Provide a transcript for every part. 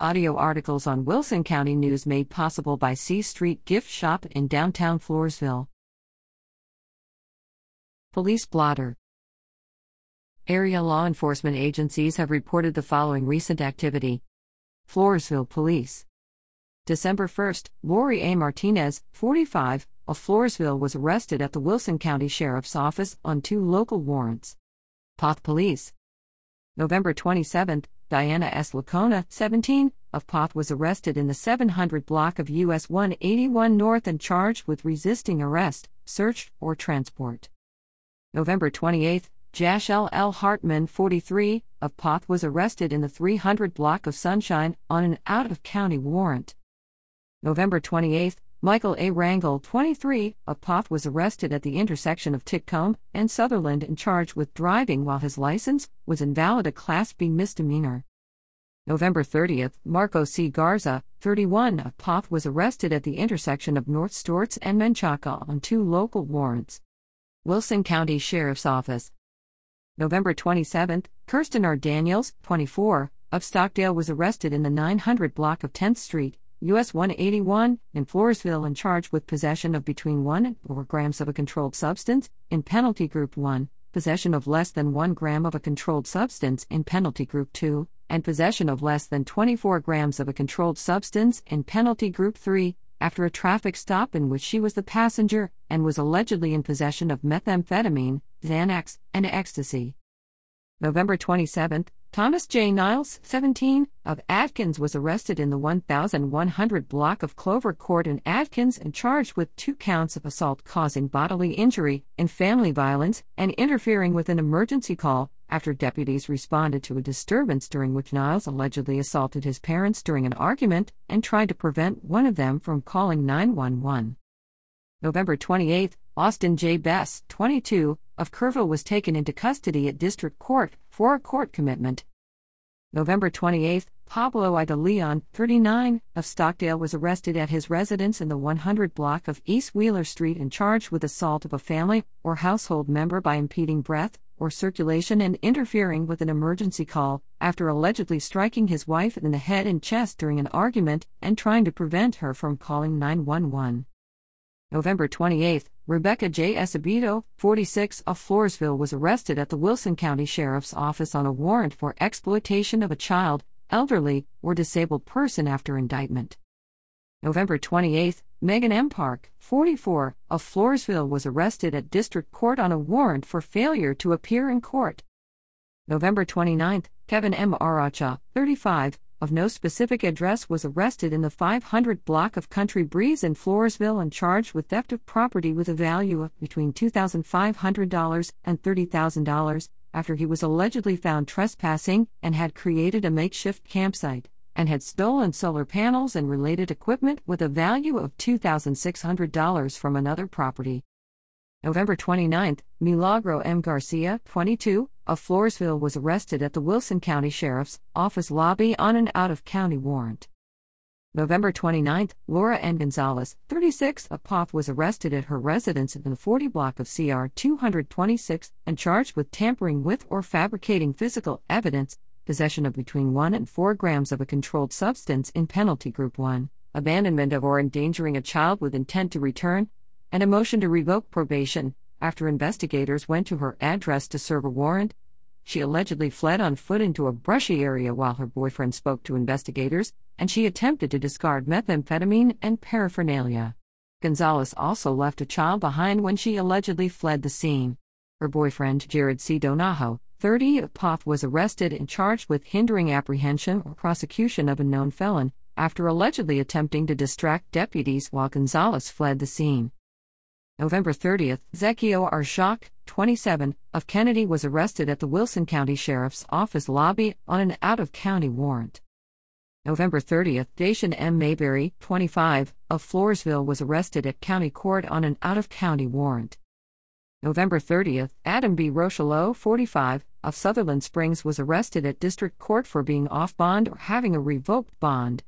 Audio articles on Wilson County News made possible by C Street Gift Shop in downtown Floresville. Police blotter. Area law enforcement agencies have reported the following recent activity Floresville Police. December 1st, Lorie A. Martinez, 45, of Floresville was arrested at the Wilson County Sheriff's Office on two local warrants. Poth Police. November 27, Diana S. Licona, 17, of Poth was arrested in the 700 block of US 181 North and charged with resisting arrest, search, or transport. November 28, Jachelle L. Hartman, 43, of Poth was arrested in the 300 block of Sunshine on an out of county warrant. November 28, Michael A. Rangel, 23, of Poth was arrested at the intersection of Titcomb and Sutherland and charged with driving while his license was invalid, a Class B misdemeanor. November 30th, Marco C. Garza, 31, of Poth was arrested at the intersection of North Storts and Menchaca on two local warrants. Wilson County Sheriff's Office. November 27th, Kirsten R. Daniels, 24, of Stockdale was arrested in the 900 block of 10th Street, US 181, in Floresville and charged with possession of between 1 and 4 grams of a controlled substance, in Penalty Group 1, possession of less than 1 gram of a controlled substance, in Penalty Group 2, and possession of less than 24 grams of a controlled substance, in Penalty Group 3, after a traffic stop in which she was the passenger and was allegedly in possession of methamphetamine, Xanax, and ecstasy. November 27th, Thomas J. Niles, 17, of Atkins was arrested in the 1100 block of Clover Court in Atkins and charged with two counts of assault causing bodily injury and family violence and interfering with an emergency call after deputies responded to a disturbance during which Niles allegedly assaulted his parents during an argument and tried to prevent one of them from calling 911. November 28, Austin J. Bess, 22, of Kerrville was taken into custody at District Court for a court commitment. November 28, Pablo Ida Leon, 39, of Stockdale was arrested at his residence in the 100 block of East Wheeler Street and charged with assault of a family or household member by impeding breath or circulation and interfering with an emergency call after allegedly striking his wife in the head and chest during an argument and trying to prevent her from calling 911. November 28, Rebecca J. Acevedo, 46, of Floresville was arrested at the Wilson County Sheriff's Office on a warrant for exploitation of a child, elderly, or disabled person after indictment. November 28, Megan M. Park, 44, of Floresville was arrested at District Court on a warrant for failure to appear in court. November 29, Kevin M. Aracha, 35, of no specific address was arrested in the 500 block of Country Breeze in Floresville and charged with theft of property with a value of between $2,500 and $30,000 after he was allegedly found trespassing and had created a makeshift campsite and had stolen solar panels and related equipment with a value of $2,600 from another property. November 29, Milagro M. Garcia, 22, of Floresville was arrested at the Wilson County Sheriff's Office lobby on an out of county warrant. November 29, Laura N. Gonzalez, 36, of Poth was arrested at her residence in the 40 block of CR 226 and charged with tampering with or fabricating physical evidence, possession of between 1 and 4 grams of a controlled substance in Penalty Group 1, abandonment of or endangering a child with intent to return, and a motion to revoke probation. After investigators went to her address to serve a warrant, she allegedly fled on foot into a brushy area while her boyfriend spoke to investigators, and she attempted to discard methamphetamine and paraphernalia. Gonzalez also left a child behind when she allegedly fled the scene. Her boyfriend, Jared C. Donahoe, 30 of Poth, was arrested and charged with hindering apprehension or prosecution of a known felon after allegedly attempting to distract deputies while Gonzalez fled the scene. November 30th, Zekio Arshak, 27, of Kenedy was arrested at the Wilson County Sheriff's Office lobby on an out of county warrant. November 30th, Dacian M. Mayberry, 25, of Floresville was arrested at county court on an out of county warrant. November 30th, Adam B. Rochelot, 45, of Sutherland Springs was arrested at district court for being off bond or having a revoked bond.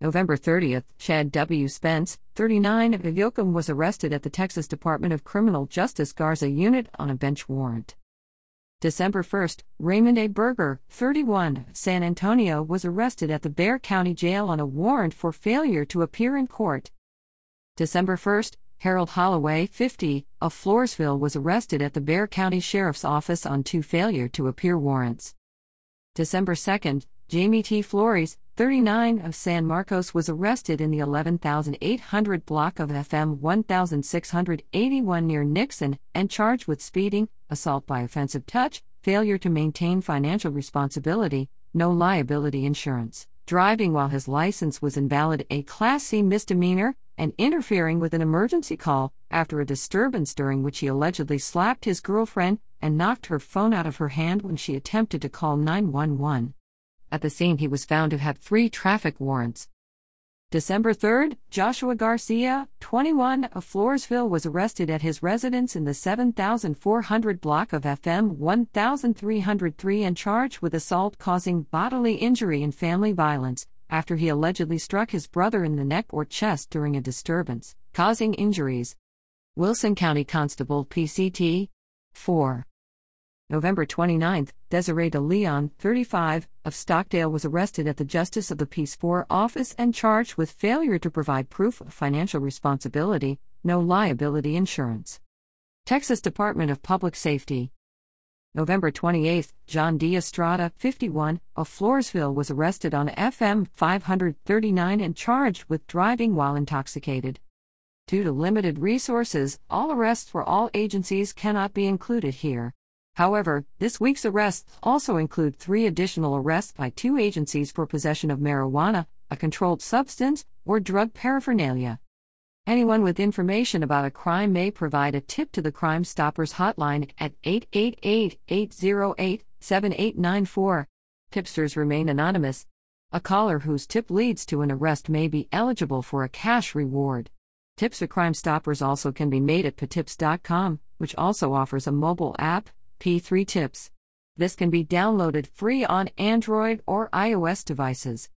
November 30th, Chad W. Spence, 39, of Yoakum was arrested at the Texas Department of Criminal Justice Garza Unit on a bench warrant. December 1st, Raymond A. Berger, 31, San Antonio, was arrested at the Bexar County Jail on a warrant for failure to appear in court. December 1st, Harold Holloway, 50, of Floresville, was arrested at the Bexar County Sheriff's Office on two failure to appear warrants. December 2nd, Jamie T. Flores, 39, of San Marcos, was arrested in the 11,800 block of FM 1681 near Nixon and charged with speeding, assault by offensive touch, failure to maintain financial responsibility, no liability insurance, driving while his license was invalid, a Class C misdemeanor, and interfering with an emergency call after a disturbance during which he allegedly slapped his girlfriend and knocked her phone out of her hand when she attempted to call 911. At the scene, he was found to have three traffic warrants. December 3, Joshua Garcia, 21, of Floresville, was arrested at his residence in the 7400 block of FM 1303 and charged with assault causing bodily injury and family violence after he allegedly struck his brother in the neck or chest during a disturbance, causing injuries. Wilson County Constable PCT 4. November 29, Desiree de Leon, 35, of Stockdale was arrested at the Justice of the Peace 4 office and charged with failure to provide proof of financial responsibility, no liability insurance. Texas Department of Public Safety. November 28, John D. Estrada, 51, of Floresville was arrested on FM 539 and charged with driving while intoxicated. Due to limited resources, all arrests for all agencies cannot be included here. However, this week's arrests also include three additional arrests by two agencies for possession of marijuana, a controlled substance, or drug paraphernalia. Anyone with information about a crime may provide a tip to the Crime Stoppers hotline at 888 808 7894. Tipsters remain anonymous. A caller whose tip leads to an arrest may be eligible for a cash reward. Tips to Crime Stoppers also can be made at p3tips.com, which also offers a mobile app P3 Tips. This can be downloaded free on Android or iOS devices.